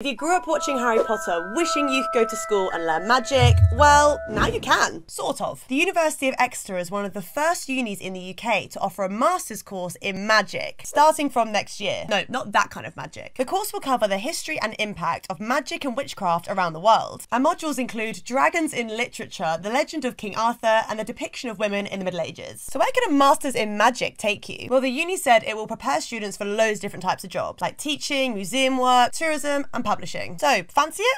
If you grew up watching Harry Potter, wishing you could go to school and learn magic, well, now you can. Sort of. The University of Exeter is one of the first unis in the UK to offer a master's course in magic, starting from next year. No, not that kind of magic. The course will cover the history and impact of magic and witchcraft around the world. And modules include dragons in literature, the legend of King Arthur, and the depiction of women in the Middle Ages. So where can a master's in magic take you? Well, the uni said it will prepare students for loads of different types of jobs, like teaching, museum work, tourism, and publishing. So, fancy it?